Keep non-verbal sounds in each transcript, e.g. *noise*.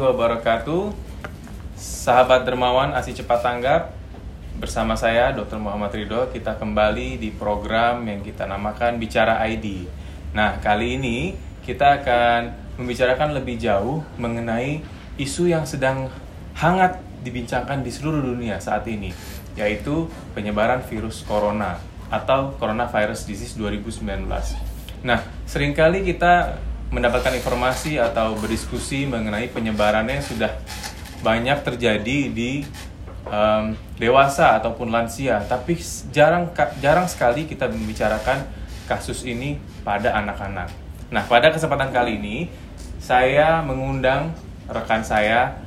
wabarakatuh. Sahabat dermawan Asi Cepat Tanggap bersama saya Dr. Muhammad Ridho kita kembali di program yang kita namakan Bicara ID. Nah, kali ini kita akan membicarakan lebih jauh mengenai isu yang sedang hangat dibincangkan di seluruh dunia saat ini, yaitu penyebaran virus corona atau coronavirus disease 2019. Nah, sering kali kita mendapatkan informasi atau berdiskusi mengenai penyebarannya sudah banyak terjadi di um, dewasa ataupun lansia, tapi jarang jarang sekali kita membicarakan kasus ini pada anak-anak. Nah, pada kesempatan kali ini saya mengundang rekan saya,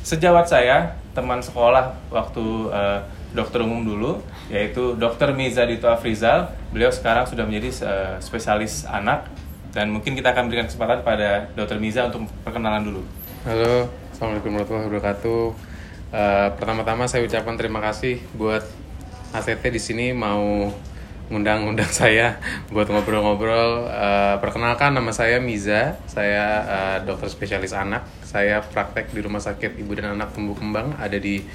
sejawat saya, teman sekolah waktu uh, dokter umum dulu, yaitu Dr. Miza Dito Afrizal. Beliau sekarang sudah menjadi uh, spesialis anak dan mungkin kita akan berikan kesempatan pada Dr. Miza untuk perkenalan dulu. Halo, Assalamualaikum warahmatullahi wabarakatuh. Uh, pertama-tama saya ucapkan terima kasih buat ACT di sini mau ngundang-undang *laughs* saya buat ngobrol-ngobrol. Uh, perkenalkan nama saya Miza, saya uh, dokter spesialis anak. Saya praktek di Rumah Sakit Ibu dan Anak Tumbuh Kembang ada di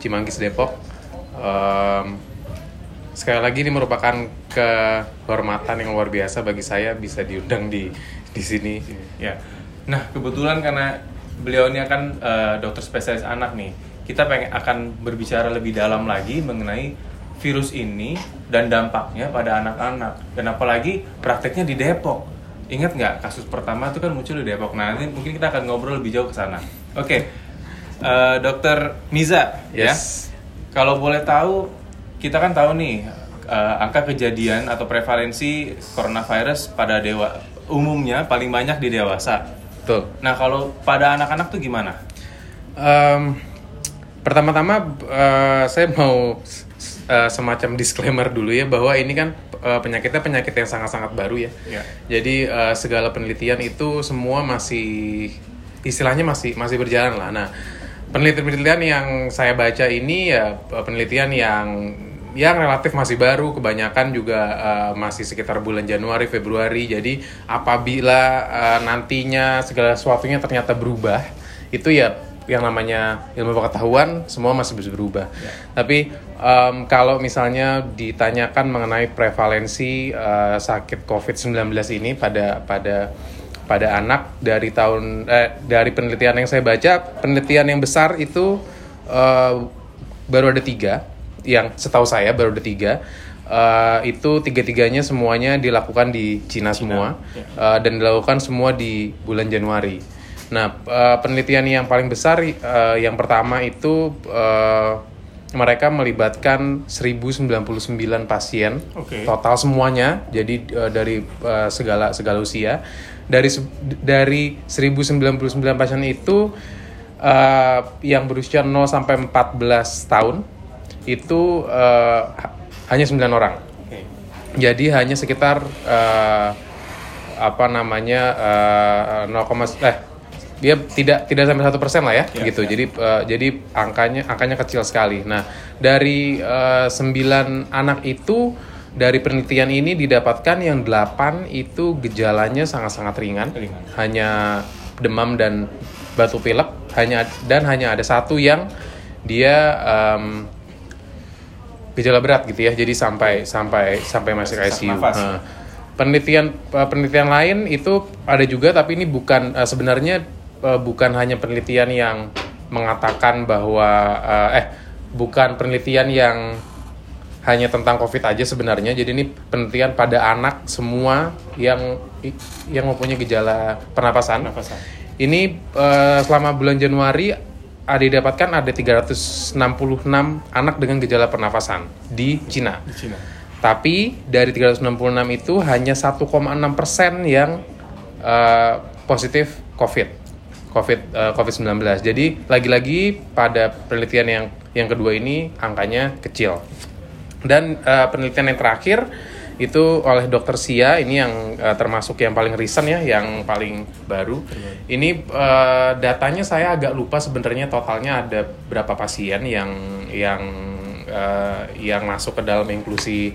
Cimanggis Depok. Um, sekali lagi ini merupakan kehormatan yang luar biasa bagi saya bisa diundang di di sini. Ya. Nah kebetulan karena beliau ini akan uh, dokter spesialis anak nih, kita pengen akan berbicara lebih dalam lagi mengenai virus ini dan dampaknya pada anak-anak dan apalagi prakteknya di Depok. Ingat nggak kasus pertama itu kan muncul di Depok. Nah nanti mungkin kita akan ngobrol lebih jauh ke sana. Oke, okay. uh, Dokter Miza, ya. yes. ya. Kalau boleh tahu kita kan tahu nih uh, angka kejadian atau prevalensi coronavirus pada dewa umumnya paling banyak di dewasa. Betul. Nah kalau pada anak-anak tuh gimana? Um, pertama-tama uh, saya mau uh, semacam disclaimer dulu ya bahwa ini kan uh, penyakitnya penyakit yang sangat-sangat baru ya. Yeah. Jadi uh, segala penelitian itu semua masih istilahnya masih masih berjalan lah. Nah penelitian-penelitian yang saya baca ini ya penelitian yang yang relatif masih baru, kebanyakan juga uh, masih sekitar bulan Januari, Februari. Jadi apabila uh, nantinya segala sesuatunya ternyata berubah, itu ya yang namanya ilmu pengetahuan semua masih bisa berubah. Ya. Tapi um, kalau misalnya ditanyakan mengenai prevalensi uh, sakit COVID-19 ini pada pada pada anak dari tahun eh, dari penelitian yang saya baca, penelitian yang besar itu uh, baru ada tiga. Yang setahu saya baru ada tiga. Uh, itu tiga-tiganya semuanya dilakukan di Cina semua. uh, dan dilakukan semua di bulan Januari. Nah uh, penelitian yang paling besar uh, yang pertama itu uh, mereka melibatkan 1099 pasien okay. total semuanya jadi uh, dari uh, segala segala usia dari dari 1099 pasien itu uh, yang berusia 0 sampai 14 tahun itu uh, hanya 9 orang. Okay. Jadi hanya sekitar uh, apa namanya uh, 0, eh dia tidak tidak sampai satu persen lah ya, yeah, gitu. Yeah. Jadi uh, jadi angkanya angkanya kecil sekali. Nah dari uh, 9 anak itu dari penelitian ini didapatkan yang 8 itu gejalanya sangat-sangat ringan, ringan, hanya demam dan batu pilek, hanya dan hanya ada satu yang dia um, gejala berat gitu ya jadi sampai sampai sampai masuk ICU nah, penelitian eh, penelitian lain itu ada juga tapi ini bukan uh, sebenarnya uh, bukan hanya penelitian yang mengatakan bahwa uh, eh bukan penelitian yang hanya tentang covid aja sebenarnya jadi ini penelitian pada anak semua yang yang mempunyai gejala pernapasan, pernapasan. ini uh, selama bulan Januari ada didapatkan ada 366 anak dengan gejala pernafasan di Cina. Di Cina. Tapi dari 366 itu hanya 1,6 persen yang uh, positif COVID. COVID uh, COVID-19. Jadi lagi-lagi pada penelitian yang yang kedua ini angkanya kecil. Dan uh, penelitian yang terakhir itu oleh dokter Sia ini yang uh, termasuk yang paling recent ya yang paling baru ini uh, datanya saya agak lupa sebenarnya totalnya ada berapa pasien yang yang uh, yang masuk ke dalam inklusi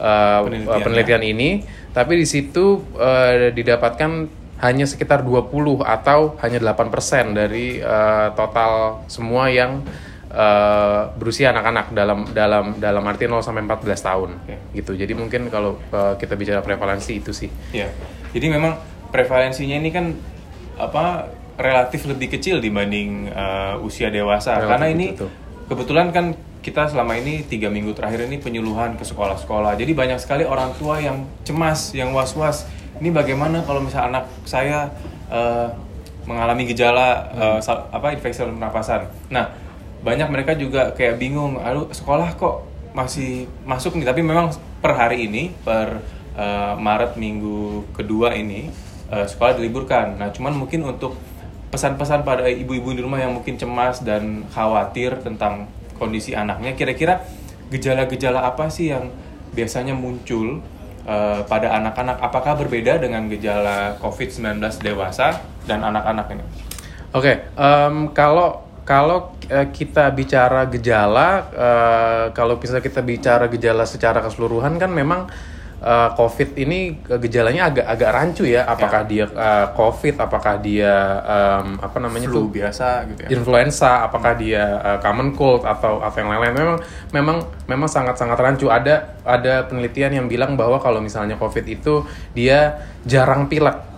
uh, penelitian, penelitian ini tapi di situ uh, didapatkan hanya sekitar 20 atau hanya 8% dari uh, total semua yang uh, berusia anak-anak dalam dalam dalam arti 0 sampai 14 tahun okay. gitu. Jadi mungkin kalau uh, kita bicara prevalensi itu sih. Iya. Jadi memang prevalensinya ini kan apa relatif lebih kecil dibanding uh, usia dewasa relatif karena ini itu. kebetulan kan kita selama ini tiga minggu terakhir ini penyuluhan ke sekolah-sekolah. Jadi banyak sekali orang tua yang cemas, yang was-was ini bagaimana kalau misalnya anak saya uh, mengalami gejala uh, apa infeksi saluran pernapasan. Nah, banyak mereka juga kayak bingung, aduh sekolah kok masih masuk nih, tapi memang per hari ini per uh, Maret minggu kedua ini uh, sekolah diliburkan. Nah, cuman mungkin untuk pesan-pesan pada ibu-ibu di rumah yang mungkin cemas dan khawatir tentang kondisi anaknya, kira-kira gejala-gejala apa sih yang biasanya muncul uh, pada anak-anak apakah berbeda dengan gejala COVID-19 dewasa dan anak-anak ini? Oke, okay, um, kalau kalau uh, kita bicara gejala, uh, kalau bisa kita bicara gejala secara keseluruhan kan memang uh, COVID ini gejalanya agak agak rancu ya. Apakah ya. dia uh, COVID, apakah dia um, apa namanya flu tuh biasa gitu ya. Influenza, apakah hmm. dia uh, common cold atau atau yang lain-lain. Memang memang memang sangat-sangat rancu. Ada ada penelitian yang bilang bahwa kalau misalnya COVID itu dia jarang pilek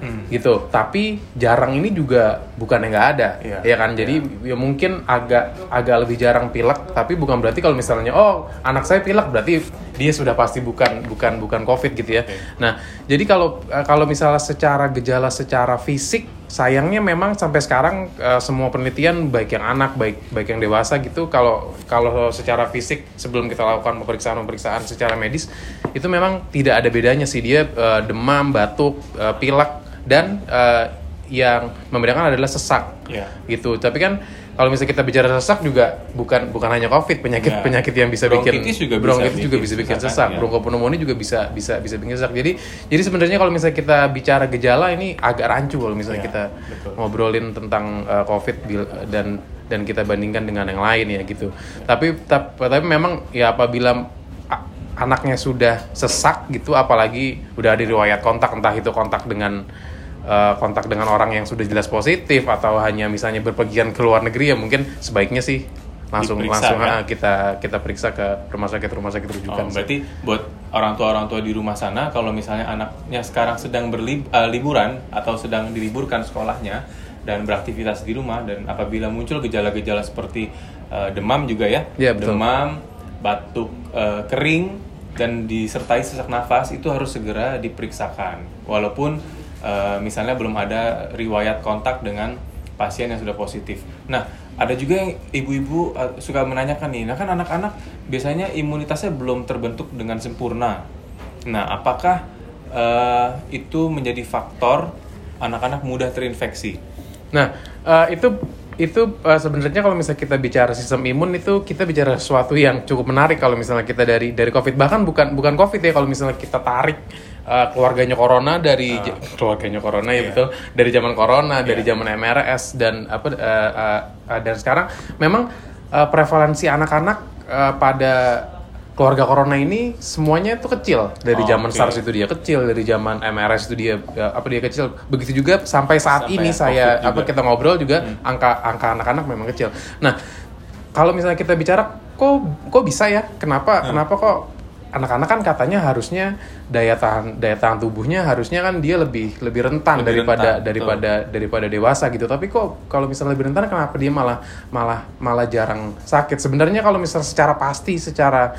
hmm. gitu tapi jarang ini juga bukan yang nggak ada yeah. ya kan jadi yeah. ya mungkin agak agak lebih jarang pilek tapi bukan berarti kalau misalnya oh anak saya pilek berarti dia sudah pasti bukan bukan bukan covid gitu ya okay. nah jadi kalau eh, kalau misalnya secara gejala secara fisik sayangnya memang sampai sekarang uh, semua penelitian baik yang anak baik baik yang dewasa gitu kalau kalau secara fisik sebelum kita lakukan pemeriksaan pemeriksaan secara medis itu memang tidak ada bedanya sih dia uh, demam batuk uh, pilek dan uh, yang membedakan adalah sesak yeah. gitu tapi kan kalau misalnya kita bicara sesak juga bukan bukan hanya covid penyakit yeah. penyakit yang bisa bronkitis bikin juga bronkitis bisa juga bisa bikin sesak ya. bronkopneumonia juga bisa bisa bisa bikin sesak jadi jadi sebenarnya kalau misalnya kita bicara gejala ini agak rancu kalau misalnya yeah, kita betul. ngobrolin tentang uh, covid dan dan kita bandingkan dengan yang lain ya gitu tapi tapi, tapi memang ya apabila anaknya sudah sesak gitu apalagi udah ada riwayat kontak entah itu kontak dengan uh, kontak dengan orang yang sudah jelas positif atau hanya misalnya berpergian ke luar negeri ya mungkin sebaiknya sih langsung Diperiksa, langsung kan? kita kita periksa ke rumah sakit rumah sakit rujukan. Oh, berarti buat orang tua orang tua di rumah sana kalau misalnya anaknya sekarang sedang berliburan uh, liburan atau sedang diliburkan sekolahnya dan beraktivitas di rumah dan apabila muncul gejala-gejala seperti uh, demam juga ya, ya betul. demam, batuk uh, kering dan disertai sesak nafas itu harus segera diperiksakan walaupun uh, misalnya belum ada riwayat kontak dengan pasien yang sudah positif. Nah, ada juga yang ibu-ibu uh, suka menanyakan nih, nah kan anak-anak biasanya imunitasnya belum terbentuk dengan sempurna. Nah, apakah uh, itu menjadi faktor anak-anak mudah terinfeksi? Nah, uh, itu itu uh, sebenarnya kalau misalnya kita bicara sistem imun itu kita bicara sesuatu yang cukup menarik kalau misalnya kita dari dari covid bahkan bukan bukan covid ya kalau misalnya kita tarik uh, keluarganya corona dari uh. *laughs* keluarganya corona yeah. ya iya. betul dari zaman corona yeah. dari zaman MRS dan apa uh, uh, uh, dan sekarang memang uh, prevalensi anak-anak uh, pada keluarga corona ini semuanya itu kecil dari oh, zaman okay. SARS itu dia kecil dari zaman MRS itu dia ya, apa dia kecil begitu juga sampai saat sampai ini saya apa kita ngobrol juga hmm. angka angka anak-anak memang kecil nah kalau misalnya kita bicara kok kok bisa ya kenapa hmm. kenapa kok anak-anak kan katanya harusnya daya tahan daya tahan tubuhnya harusnya kan dia lebih lebih rentan lebih daripada rentan, daripada betul. daripada dewasa gitu tapi kok kalau misalnya lebih rentan kenapa dia malah malah malah jarang sakit sebenarnya kalau misalnya secara pasti secara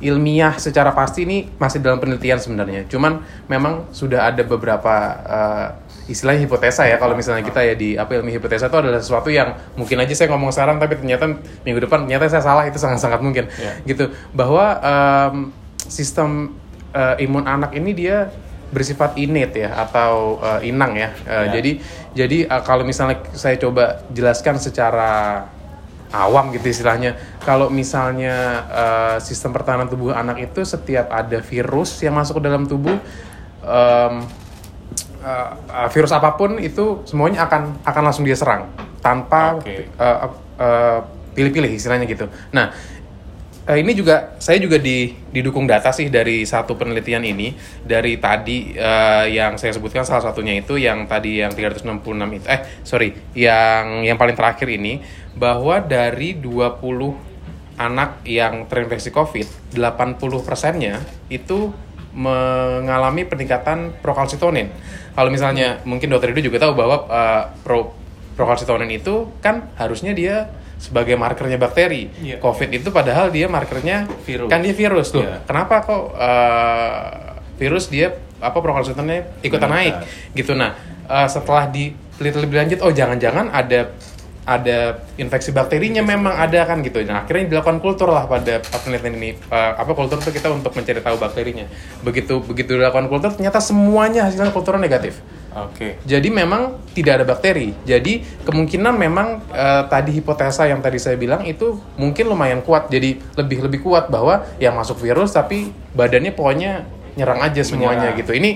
ilmiah secara pasti ini masih dalam penelitian sebenarnya cuman memang sudah ada beberapa uh, istilahnya hipotesa ya kalau misalnya kita ya di apa ilmu hipotesa itu adalah sesuatu yang mungkin aja saya ngomong sekarang tapi ternyata minggu depan ternyata saya salah itu sangat sangat mungkin yeah. gitu bahwa um, sistem uh, imun anak ini dia bersifat innate ya atau uh, inang ya. Uh, ya. Jadi jadi uh, kalau misalnya saya coba jelaskan secara awam gitu istilahnya. Kalau misalnya uh, sistem pertahanan tubuh anak itu setiap ada virus yang masuk ke dalam tubuh um, uh, virus apa pun itu semuanya akan akan langsung dia serang tanpa okay. uh, uh, pilih-pilih istilahnya gitu. Nah, uh, ini juga saya juga di, didukung data sih dari satu penelitian ini dari tadi uh, yang saya sebutkan salah satunya itu yang tadi yang 366 itu eh sorry yang yang paling terakhir ini bahwa dari 20 anak yang terinfeksi COVID 80 persennya itu mengalami peningkatan prokalsitonin. Kalau misalnya mungkin dokter itu juga tahu bahwa uh, pro prokalsitonin itu kan harusnya dia sebagai markernya bakteri. Yeah. COVID itu padahal dia markernya virus. Kan dia virus tuh. Yeah. Kenapa kok uh, virus dia apa prokalsitonnya ikutan naik gitu. Nah, uh, setelah diteliti lebih lanjut oh jangan-jangan ada ada infeksi bakterinya memang ada kan gitu. Nah, akhirnya dilakukan kultur lah pada penelitian ini. Uh, apa kultur itu kita untuk mencari tahu bakterinya. Begitu begitu dilakukan kultur ternyata semuanya hasilnya kulturnya negatif. Oke. Okay. Jadi memang tidak ada bakteri. Jadi kemungkinan memang uh, tadi hipotesa yang tadi saya bilang itu mungkin lumayan kuat. Jadi lebih lebih kuat bahwa yang masuk virus tapi badannya pokoknya nyerang aja semuanya Menyerang. gitu. Ini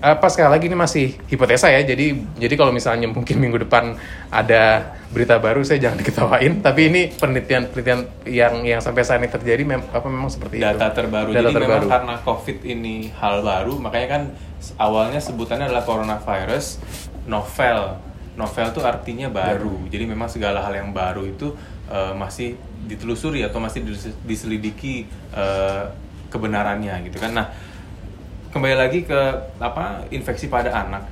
apa sekali lagi ini masih hipotesa ya. Jadi jadi kalau misalnya mungkin minggu depan ada berita baru saya jangan *laughs* diketawain. Tapi ini penelitian penelitian yang yang sampai saat ini terjadi mem apa memang seperti data itu. Data terbaru. Data jadi terbaru. memang karena COVID ini hal baru, makanya kan awalnya sebutannya adalah coronavirus novel. Novel itu artinya baru. Jadi memang segala hal yang baru itu uh, masih ditelusuri atau masih diselidiki uh, kebenarannya gitu kan. Nah, kembali lagi ke apa infeksi pada anak.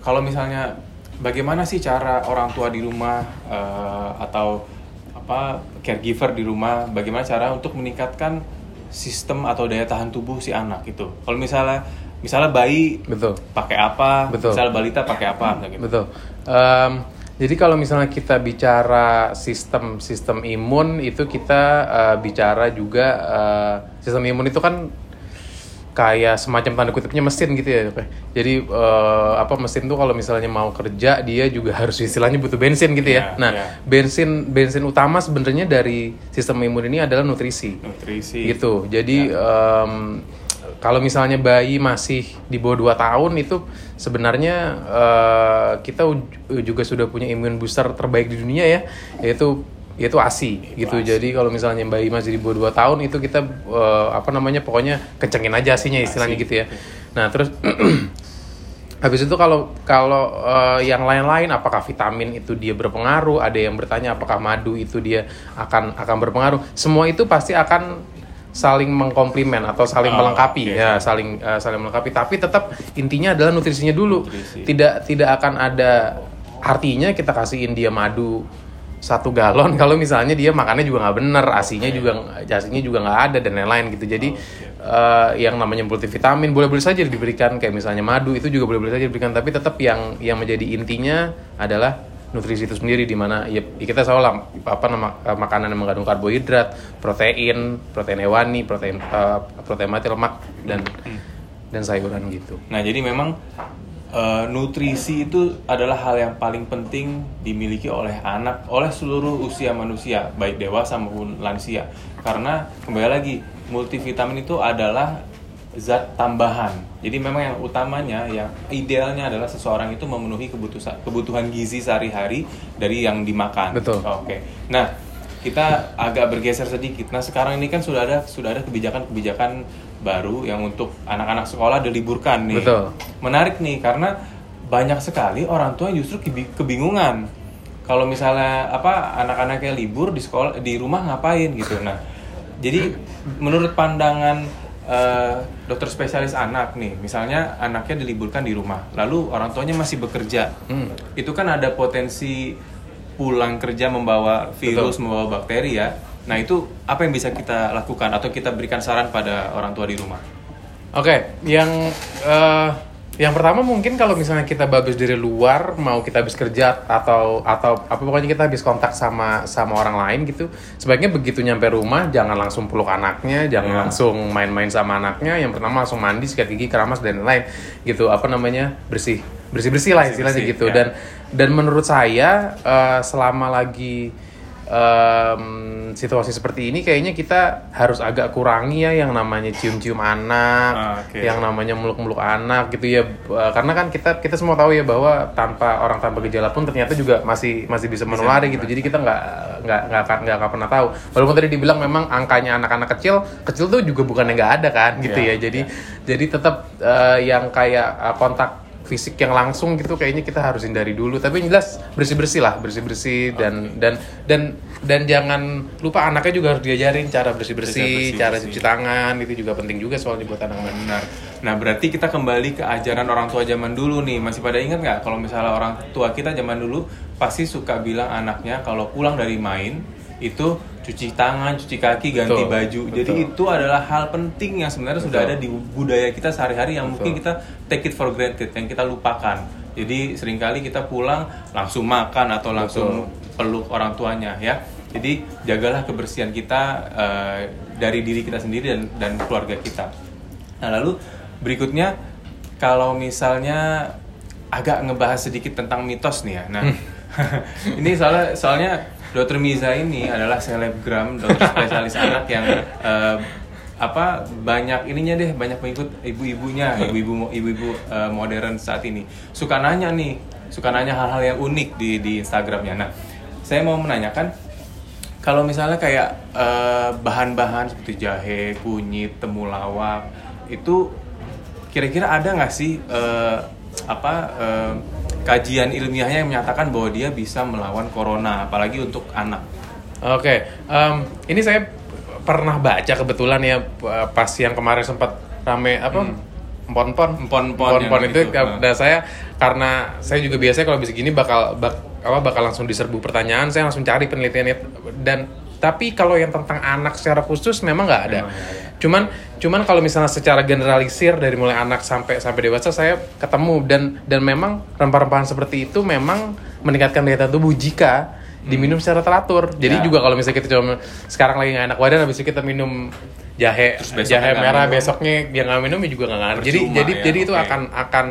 Kalau misalnya bagaimana sih cara orang tua di rumah uh, atau apa caregiver di rumah bagaimana cara untuk meningkatkan sistem atau daya tahan tubuh si anak itu. Kalau misalnya misalnya bayi betul pakai apa betul. misalnya balita pakai apa gitu. betul um, jadi kalau misalnya kita bicara sistem sistem imun itu kita uh, bicara juga uh, sistem imun itu kan kayak semacam tanda kutipnya mesin gitu ya jadi uh, apa mesin tuh kalau misalnya mau kerja dia juga harus istilahnya butuh bensin gitu ya. Yeah, nah yeah. bensin bensin utama sebenarnya dari sistem imun ini adalah nutrisi. Nutrisi. Gitu. Jadi yeah. um, kalau misalnya bayi masih di bawah 2 tahun itu sebenarnya uh, kita juga sudah punya imun booster terbaik di dunia ya yaitu yaitu ASI gitu. ASI. Jadi kalau misalnya bayi masih di bawah 2 tahun itu kita uh, apa namanya pokoknya kencengin aja asinya istilahnya ASI. gitu ya. Nah, terus *clears throat* habis itu kalau kalau uh, yang lain-lain apakah vitamin itu dia berpengaruh ada yang bertanya apakah madu itu dia akan akan berpengaruh semua itu pasti akan saling mengkomplimen atau saling oh, melengkapi okay. ya saling uh, saling melengkapi tapi tetap intinya adalah nutrisinya dulu Nutrisi. tidak tidak akan ada artinya kita kasihin dia madu satu galon *laughs* kalau misalnya dia makannya juga nggak bener asinya yeah. juga asinya juga nggak ada dan lain-lain gitu jadi oh, okay. uh, eh, yang namanya multivitamin boleh-boleh saja diberikan kayak misalnya madu itu juga boleh-boleh saja diberikan tapi tetap yang yang menjadi intinya adalah nutrisi itu sendiri di mana ya, ya kita selalu apa nama eh, makanan yang mengandung karbohidrat, protein, protein hewani, protein uh, protein mati lemak dan hmm. dan sayuran gitu. Nah, jadi memang uh, nutrisi itu adalah hal yang paling penting dimiliki oleh anak, oleh seluruh usia manusia, baik dewasa maupun lansia. Karena kembali lagi multivitamin itu adalah zat tambahan. Jadi memang yang utamanya yang idealnya adalah seseorang itu memenuhi kebutuhan kebutuhan gizi sehari-hari dari yang dimakan. Betul. Oke. Okay. Nah, kita agak bergeser sedikit. Nah, sekarang ini kan sudah ada sudah ada kebijakan-kebijakan baru yang untuk anak-anak sekolah diliburkan nih. Betul. Menarik nih karena banyak sekali orang tua justru kebingungan. Kalau misalnya apa anak-anaknya libur di sekolah di rumah ngapain gitu. Nah, jadi menurut pandangan uh, dokter spesialis anak nih, misalnya anaknya diliburkan di rumah, lalu orang tuanya masih bekerja, hmm. itu kan ada potensi pulang kerja membawa virus, Betul. membawa bakteri ya. Nah itu apa yang bisa kita lakukan atau kita berikan saran pada orang tua di rumah? Oke, okay, yang uh, yang pertama mungkin kalau misalnya kita babis dari luar, mau kita habis kerja atau atau apa pokoknya kita habis kontak sama sama orang lain gitu, sebaiknya begitu nyampe rumah jangan langsung peluk anaknya, jangan yeah. langsung main-main sama anaknya. Yang pertama langsung mandi, sikat gigi, keramas dan lain gitu. Apa namanya bersih bersih bersih lah istilahnya bersih, gitu. Ya. Dan dan menurut saya uh, selama lagi um, situasi seperti ini kayaknya kita harus agak kurangi ya yang namanya cium-cium anak, Ah, oke. yang namanya meluk-meluk anak gitu ya. Uh, karena kan kita kita semua tahu ya bahwa tanpa orang tanpa gejala pun ternyata juga masih masih bisa menulari gitu. Jadi kita nggak nggak nggak akan nggak akan pernah tahu. Walaupun tadi dibilang memang angkanya anak-anak kecil kecil tuh juga bukan yang nggak ada kan gitu Iya, ya. Jadi jadi tetap uh, yang kayak uh, kontak fisik yang langsung gitu kayaknya kita harus hindari dulu tapi yang jelas bersih bersih lah bersih bersih dan dan dan dan jangan lupa anaknya juga harus diajarin cara bersih bersih bersih-bersih. cara cuci tangan itu juga penting juga soalnya buat anak-anak Benar. Nah, berarti kita kembali ke ajaran orang tua zaman dulu nih. Masih pada ingat nggak kalau misalnya orang tua kita zaman dulu pasti suka bilang anaknya kalau pulang dari main itu cuci tangan, cuci kaki, ganti Betul, baju. Jadi betul. itu adalah hal penting yang sebenarnya sudah ada di budaya kita sehari-hari yang mungkin kita take it for granted, yang kita lupakan. Jadi sering kali kita pulang langsung makan atau langsung peluk orang tuanya ya. Jadi jagalah kebersihan kita eh, dari diri kita sendiri dan dan keluarga kita. Nah lalu berikutnya kalau misalnya agak ngebahas sedikit tentang mitos nih ya. Nah *laughs* ini soalnya soalnya Dokter Miza ini adalah selebgram dokter spesialis anak yang eh, apa banyak ininya deh banyak pengikut ibu-ibunya ibu-ibu ibu-ibu eh, modern saat ini suka nanya nih suka nanya hal-hal yang unik di di Instagramnya. Nah saya mau menanyakan kalau misalnya kayak eh, bahan-bahan seperti jahe, kunyit, temulawak itu kira-kira ada nggak sih eh, apa eh, kajian ilmiahnya yang menyatakan bahwa dia bisa melawan corona, apalagi untuk anak? Oke, em, ini saya pernah baca kebetulan ya p- pas yang kemarin sempat rame apa empon-empon Empon-empon empon yang itu, itu, nah. dan saya karena saya juga biasanya kalau bisa gini bakal bak- apa bakal langsung diserbu pertanyaan saya langsung cari penelitiannya dan tapi kalau yang tentang anak secara khusus memang nggak ada. Memang ada. Cuman cuman kalau misalnya secara generalisir dari mulai anak sampai sampai dewasa saya ketemu dan dan memang rempah-rempahan seperti itu memang meningkatkan daya tahan tubuh jika diminum secara teratur. Jadi Ya. juga kalau misalnya kita cuma sekarang lagi nggak enak badan habis itu kita minum jahe jahe merah minum. besoknya dia nggak minum ya juga nggak ngaruh. Jadi jadi ya, jadi itu oke. akan akan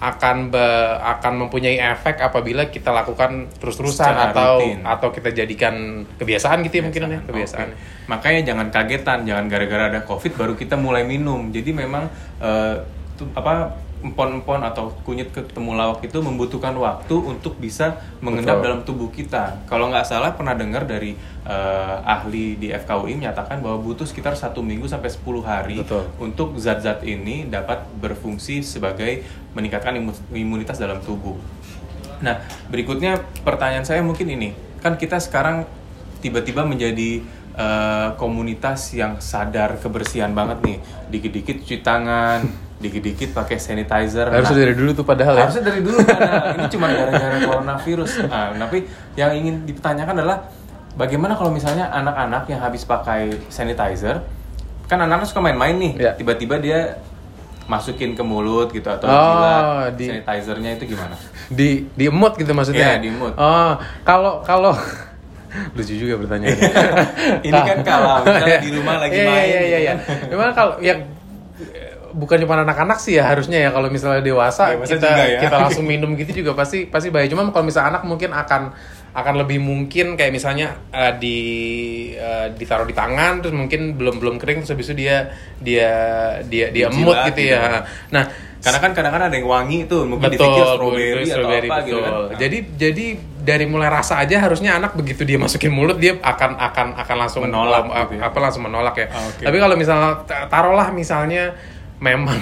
akan be- akan mempunyai efek apabila kita lakukan terus-terusan atau rutin. atau kita jadikan kebiasaan gitu ya mungkin ya kebiasaan. Oke. Makanya jangan kagetan, jangan gara-gara ada covid baru kita mulai minum. Jadi memang tu- apa empon-empon atau kunyit ketemu lawak itu membutuhkan waktu untuk bisa mengendap Betul. dalam tubuh kita. Kalau nggak salah pernah dengar dari eh, ahli di FKUI menyatakan bahwa butuh sekitar satu minggu sampai 10 hari Betul. untuk zat-zat ini dapat berfungsi sebagai meningkatkan imu- imunitas dalam tubuh. Nah, berikutnya pertanyaan saya mungkin ini. Kan kita sekarang tiba-tiba menjadi eh, komunitas yang sadar kebersihan banget nih. Dikit-dikit cuci tangan, *laughs* dikit-dikit pakai sanitizer. Harusnya Nah, dari dulu tuh padahal ya. harusnya dari dulu karena ini cuma gara-gara coronavirus. Nah, tapi yang ingin dipertanyakan adalah bagaimana kalau misalnya anak-anak yang habis pakai sanitizer, kan anak-anak suka main-main nih, Ya. tiba-tiba dia masukin ke mulut gitu atau Oh, jilat di- sanitizernya itu gimana? di di emut gitu maksudnya. Iya, di emut. Oh, kalau kalau lucu juga pertanyaannya. *laughs* Ini kan kalau *laughs* misalnya di rumah lagi Iya, main. Iya iya iya. Memang kalau yang bukan cuma anak-anak sih ya harusnya ya kalau misalnya dewasa, Dewasa kita juga ya. kita langsung *laughs* minum gitu juga pasti pasti bahaya. Cuma kalau misalnya anak mungkin akan akan lebih mungkin kayak misalnya eh, di eh, ditaruh di tangan terus mungkin belum belum kering terus habis itu dia dia dia dia emut gitu gitu. ya. Nah, Karena kan kadang-kadang ada yang wangi tuh, mungkin betul, dipikir strawberry, betul, atau strawberry, apa gitu kan. betul. Nah, Jadi jadi dari mulai rasa aja harusnya anak begitu dia masukin mulut dia akan akan akan langsung Menolak um, gitu ya. apa langsung menolak ya. Ah, oke. Tapi kalau misalnya ta- taruhlah misalnya memang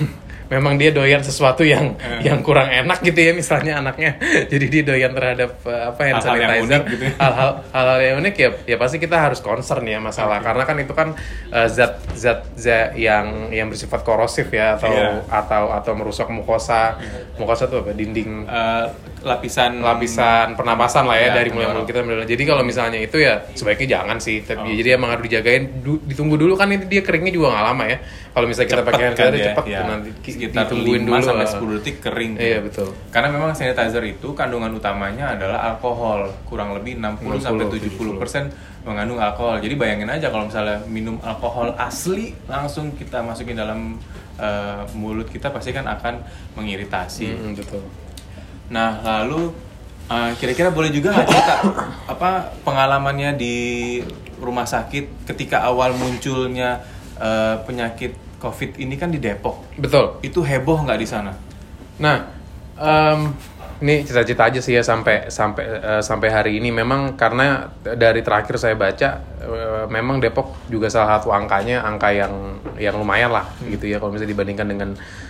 memang dia doyan sesuatu yang Eh. yang kurang enak gitu ya misalnya anaknya. *laughs* Jadi dia doyan terhadap uh, apa hand Hal-hal yang sanitizer. unik gitu ya. Hal-hal hal-hal yang unik ya ya pasti kita harus concern ya masalah karena kan itu kan uh, zat zat zat yang yang bersifat korosif ya atau Iya. atau atau merusak mukosa. Mukosa itu apa? Dinding eh, lapisan lapisan pernapasan lah ya Ya, dari mulai mulut kita. Jadi kalau misalnya itu ya sebaiknya jangan sih. Tapi Oh. jadi emang harus dijagain. Du- ditunggu dulu kan itu dia keringnya juga nggak lama ya. Kalau misalnya kita pakai hand kan sanitizer ya, cepet ya. tuh nanti ki- sekitar ditungguin 5 dulu. sampai ah. 10 detik kering. Iya betul. Karena memang sanitizer itu kandungan utamanya adalah alkohol, kurang lebih 60 sampai 70 persen mengandung alkohol. Jadi bayangin aja kalau misalnya minum alkohol asli langsung kita masukin dalam eh, mulut kita pasti kan akan mengiritasi. Mm, betul. Nah lalu Uh, kira-kira boleh juga nggak cerita apa pengalamannya di rumah sakit ketika awal munculnya uh, penyakit COVID ini kan di Depok. Betul. Itu heboh nggak di sana? Nah, um, ini cita-cita aja sih ya sampai sampai uh, sampai hari ini memang karena dari terakhir saya baca uh, memang Depok juga salah satu angkanya angka yang yang lumayan lah hmm. gitu ya kalau misalnya dibandingkan dengan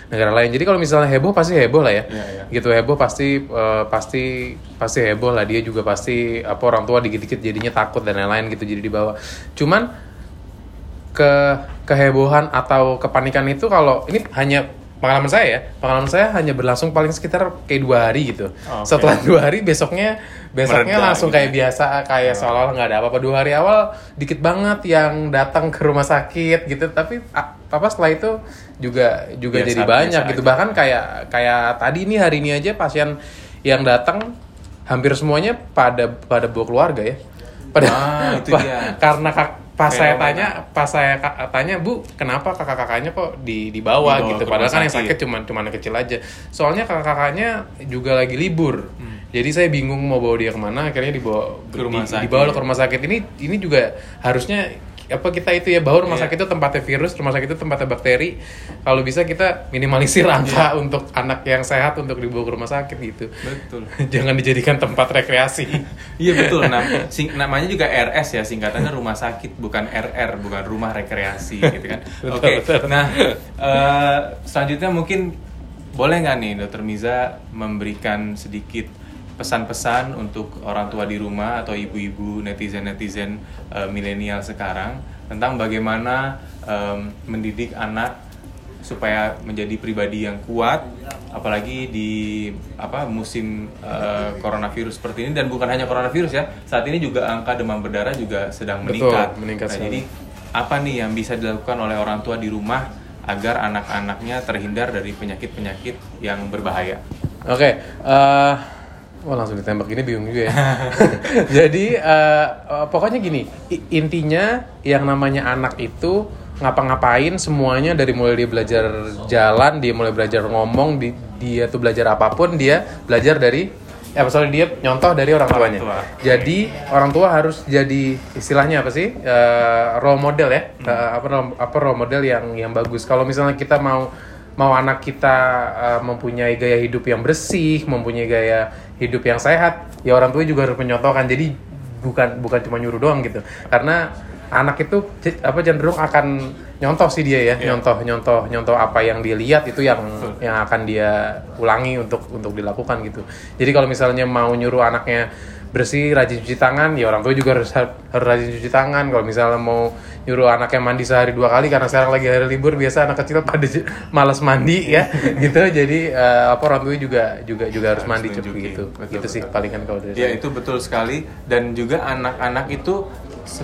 negara lain. Jadi kalau misalnya heboh pasti heboh lah ya. ya, ya. Gitu heboh pasti uh, pasti pasti heboh lah dia juga pasti apa orang tua dikit-dikit jadinya takut dan lain-lain gitu jadi dibawa. Cuman ke kehebohan atau kepanikan itu kalau ini hanya pengalaman saya ya pengalaman saya hanya berlangsung paling sekitar kayak dua hari gitu okay. setelah dua hari besoknya besoknya Mereda, langsung gitu. kayak biasa kayak oh. seolah-olah nggak ada apa-apa dua hari awal dikit banget yang datang ke rumah sakit gitu tapi apa setelah itu juga juga biasa, jadi banyak gitu aja. bahkan kayak kayak tadi ini hari ini aja pasien yang datang hampir semuanya pada pada bawa keluarga ya pada ah, itu dia. *laughs* karena kak pas saya tanya pas saya tanya bu kenapa kakak kakaknya kok di di bawah? Gitu. padahal kan yang sakit cuma cuma anak kecil aja. Soalnya kakak kakaknya juga lagi libur. Hmm. jadi saya bingung mau bawa dia ke mana. Akhirnya dibawa ke rumah di, sakit. dibawa ke rumah sakit. Ini ini juga harusnya apa kita itu ya bahwa rumah yeah. sakit itu tempatnya virus, rumah sakit itu tempatnya bakteri. Kalau bisa kita minimalisir angka yeah. untuk anak yang sehat untuk dibawa ke rumah sakit gitu. Betul. *laughs* Jangan dijadikan tempat rekreasi. *laughs* Iya betul. Nah, sing namanya juga RS ya singkatannya rumah sakit bukan RR bukan rumah rekreasi gitu kan. *laughs* Oke. Okay. Nah, uh, selanjutnya mungkin boleh nggak nih Dokter Miza memberikan sedikit pesan-pesan untuk orang tua di rumah atau ibu-ibu netizen-netizen uh, milenial sekarang tentang bagaimana um, mendidik anak supaya menjadi pribadi yang kuat apalagi di apa musim uh, coronavirus seperti ini. Dan bukan hanya coronavirus ya saat ini juga angka demam berdarah juga sedang meningkat, Betul, meningkat. nah, jadi apa nih yang bisa dilakukan oleh orang tua di rumah agar anak-anaknya terhindar dari penyakit-penyakit yang berbahaya? Oke okay, uh Wah langsung ditembak gini bingung juga ya. *laughs* *laughs* Jadi uh, pokoknya gini, intinya yang namanya anak itu ngapa-ngapain semuanya dari mulai dia belajar jalan, dia mulai belajar ngomong, di, dia tuh belajar apa pun dia belajar dari ya soalnya dia nyontoh dari orang tuanya. Orang tua. Jadi orang tua harus jadi istilahnya apa sih uh, role model ya, hmm. uh, apa apa role model yang yang bagus. Kalau misalnya kita mau mau anak kita uh, mempunyai gaya hidup yang bersih, mempunyai gaya hidup yang sehat, ya orang tua juga harus menyontohkan. Jadi bukan bukan cuma nyuruh doang gitu. Karena anak itu apa cenderung akan nyontoh sih dia ya, yeah. nyontoh nyontoh nyontoh apa yang dia lihat itu yang Betul. yang akan dia ulangi untuk untuk dilakukan gitu. Jadi kalau misalnya mau nyuruh anaknya bersih rajin cuci tangan. Ya orang tua juga harus harus rajin cuci tangan. Kalau misalnya mau nyuruh anaknya mandi sehari dua kali karena sekarang lagi hari libur biasa anak kecil pada malas mandi ya. *laughs* Gitu. Jadi uh, apa orang tua juga juga juga harus, harus mandi cepet gitu. Betul, gitu sih paling kan kalau dari ya saya. itu betul sekali. Dan juga anak-anak itu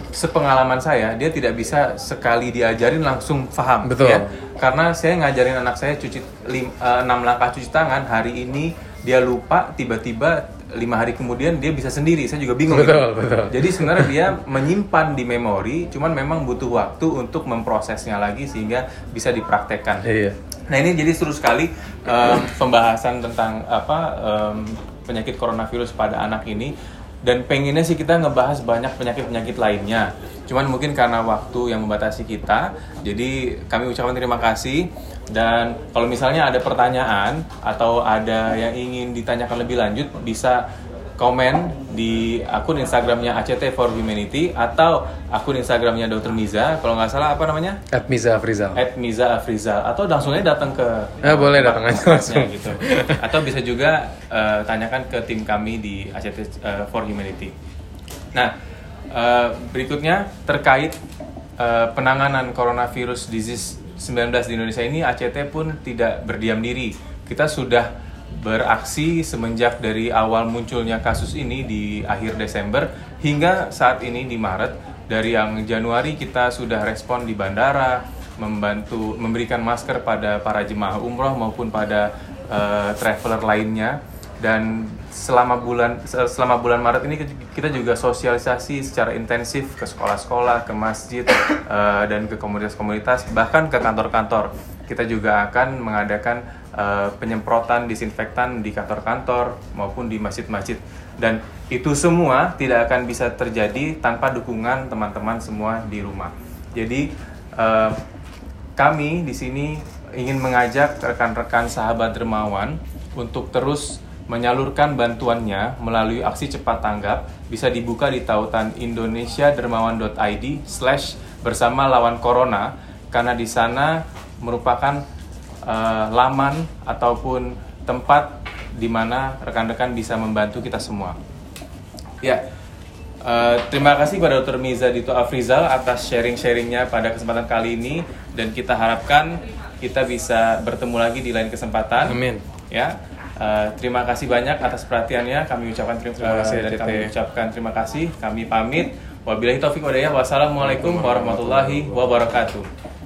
sepengalaman saya dia tidak bisa sekali diajarin langsung paham betul. Ya karena saya ngajarin anak saya cuci lim, uh, enam langkah cuci tangan. Hari ini dia lupa tiba-tiba lima hari kemudian dia bisa sendiri saya juga bingung betul, gitu. betul. jadi sebenarnya dia menyimpan di memori cuman memang butuh waktu untuk memprosesnya lagi sehingga bisa dipraktekkan iya. nah ini jadi seru sekali um, pembahasan tentang apa um, penyakit coronavirus pada anak ini dan pengennya sih kita ngebahas banyak penyakit-penyakit lainnya cuman mungkin karena waktu yang membatasi kita jadi kami ucapkan terima kasih dan kalau misalnya ada pertanyaan atau ada yang ingin ditanyakan lebih lanjut bisa komen di akun Instagramnya ACT for Humanity atau akun Instagramnya Dr. Miza kalau nggak salah apa namanya? At Miza Afrizal. At Miza Afrizal atau langsung aja datang ke. Ya, boleh datang aja langsung. Gitu. Atau bisa juga uh, tanyakan ke tim kami di ACT uh, eh, for Humanity. Nah uh, berikutnya terkait uh, penanganan coronavirus disease 19 di Indonesia ini ACT pun tidak berdiam diri. Kita sudah beraksi semenjak dari awal munculnya kasus ini di akhir Desember hingga saat ini di Maret. Dari yang Januari kita sudah respon di bandara, membantu memberikan masker pada para jemaah umroh maupun pada uh, traveler lainnya dan selama bulan selama bulan Maret ini kita juga sosialisasi secara intensif ke sekolah-sekolah, ke masjid uh, *coughs* dan ke komunitas-komunitas bahkan ke kantor-kantor. Kita juga akan mengadakan uh, penyemprotan disinfektan di kantor-kantor maupun di masjid-masjid dan itu semua tidak akan bisa terjadi tanpa dukungan teman-teman semua di rumah. Jadi uh, kami di sini ingin mengajak rekan-rekan sahabat dermawan untuk terus menyalurkan bantuannya melalui aksi cepat tanggap bisa dibuka di tautan indonesiadermawan.id slash bersama lawan corona karena di sana merupakan uh, laman ataupun tempat di mana rekan-rekan bisa membantu kita semua. Ya, uh, terima kasih kepada Dr. Miza Dito Afrizal atas sharing-sharingnya pada kesempatan kali ini dan kita harapkan kita bisa bertemu lagi di lain kesempatan. Amin. Ya, Uh, terima kasih banyak atas perhatiannya. Kami ucapkan terima, terima kasih dan kami ucapkan terima kasih. Kami pamit. Wabillahi walhidayah. Wassalamualaikum warahmatullahi wabarakatuh.